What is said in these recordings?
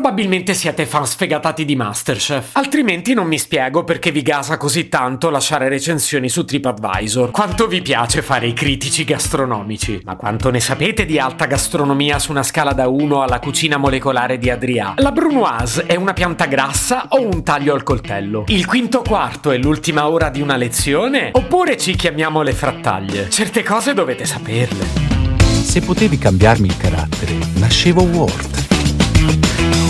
Probabilmente siete fan sfegatati di Masterchef, altrimenti non mi spiego perché vi gasa così tanto lasciare recensioni su TripAdvisor. Quanto vi piace fare i critici gastronomici, ma quanto ne sapete di alta gastronomia su una scala da 1 alla cucina molecolare di Adria? La brunoise è una pianta grassa o un taglio al coltello? Il quinto quarto è l'ultima ora di una lezione? Oppure ci chiamiamo le frattaglie? Certe cose dovete saperle. Se potevi cambiarmi il carattere, nascevo Ward.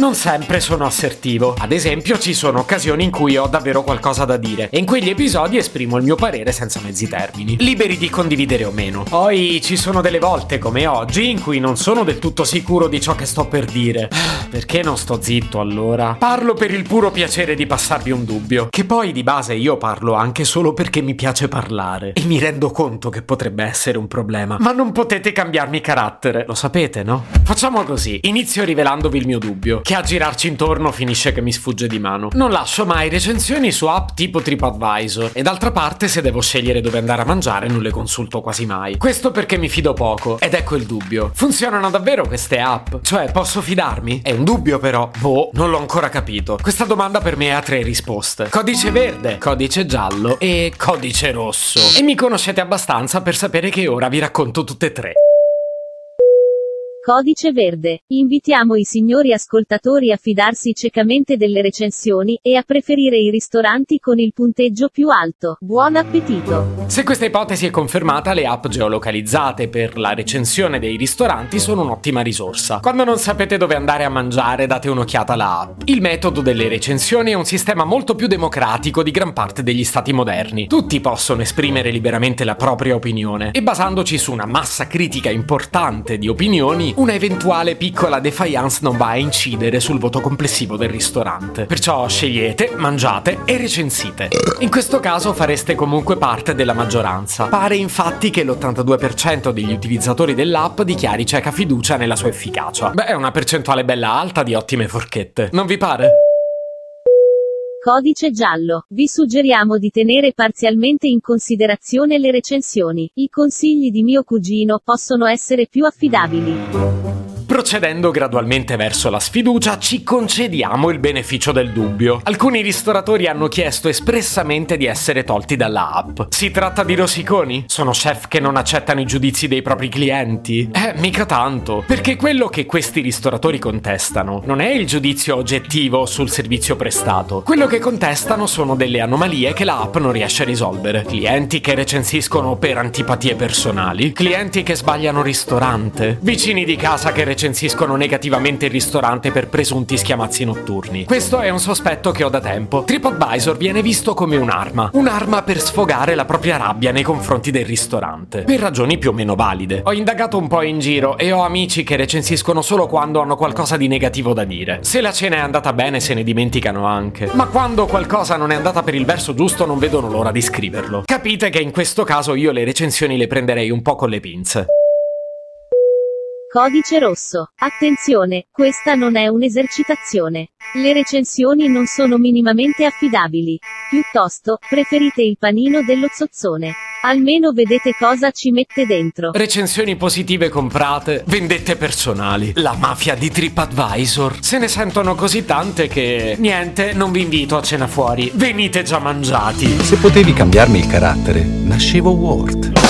Non sempre sono assertivo. Ad esempio, ci sono occasioni in cui ho davvero qualcosa da dire e in quegli episodi esprimo il mio parere senza mezzi termini, liberi di condividere o meno. Poi ci sono delle volte, come oggi, in cui non sono del tutto sicuro di ciò che sto per dire. Perché non sto zitto allora? Parlo per il puro piacere di passarvi un dubbio, che poi di base io parlo anche solo perché mi piace parlare e mi rendo conto che potrebbe essere un problema. Ma non potete cambiarmi carattere, lo sapete, no? Facciamo così, inizio rivelandovi il mio dubbio che a girarci intorno finisce che mi sfugge di mano. Non lascio mai recensioni su app tipo TripAdvisor e d'altra parte se devo scegliere dove andare a mangiare non le consulto quasi mai. Questo perché mi fido poco ed ecco il dubbio. Funzionano davvero queste app? Cioè, posso fidarmi? È un dubbio però. Boh, non l'ho ancora capito. Questa domanda per me ha tre risposte. Codice verde, codice giallo e codice rosso. E mi conoscete abbastanza per sapere che ora vi racconto tutte e tre. Codice verde. Invitiamo i signori ascoltatori a fidarsi ciecamente delle recensioni e a preferire i ristoranti con il punteggio più alto. Buon appetito! Se questa ipotesi è confermata, le app geolocalizzate per la recensione dei ristoranti sono un'ottima risorsa. Quando non sapete dove andare a mangiare, date un'occhiata alla app. Il metodo delle recensioni è un sistema molto più democratico di gran parte degli stati moderni. Tutti possono esprimere liberamente la propria opinione e basandoci su una massa critica importante di opinioni, una eventuale piccola defiance non va a incidere sul voto complessivo del ristorante. Perciò scegliete, mangiate e recensite. In questo caso fareste comunque parte della maggioranza. Pare infatti che l'82% degli utilizzatori dell'app dichiari cieca fiducia nella sua efficacia. Beh, è una percentuale bella alta di ottime forchette. Non vi pare? Codice giallo. Vi suggeriamo di tenere parzialmente in considerazione le recensioni. I consigli di mio cugino possono essere più affidabili. Procedendo gradualmente verso la sfiducia, ci concediamo il beneficio del dubbio. Alcuni ristoratori hanno chiesto espressamente di essere tolti dalla app. Si tratta di rosiconi? Sono chef che non accettano i giudizi dei propri clienti? Eh, mica tanto. Perché quello che questi ristoratori contestano non è il giudizio oggettivo sul servizio prestato. Quello che contestano sono delle anomalie che la app non riesce a risolvere. Clienti che recensiscono per antipatie personali, clienti che sbagliano ristorante, vicini di casa che recensiscono recensiscono negativamente il ristorante per presunti schiamazzi notturni. Questo è un sospetto che ho da tempo. TripAdvisor viene visto come un'arma, un'arma per sfogare la propria rabbia nei confronti del ristorante, per ragioni più o meno valide. Ho indagato un po' in giro e ho amici che recensiscono solo quando hanno qualcosa di negativo da dire. Se la cena è andata bene se ne dimenticano anche, ma quando qualcosa non è andata per il verso giusto non vedono l'ora di scriverlo. Capite che in questo caso io le recensioni le prenderei un po' con le pinze. Codice rosso. Attenzione, questa non è un'esercitazione. Le recensioni non sono minimamente affidabili. Piuttosto, preferite il panino dello zozzone. Almeno vedete cosa ci mette dentro. Recensioni positive comprate, vendette personali. La mafia di TripAdvisor. Se ne sentono così tante che... Niente, non vi invito a cena fuori. Venite già mangiati. Se potevi cambiarmi il carattere, nascevo Ward.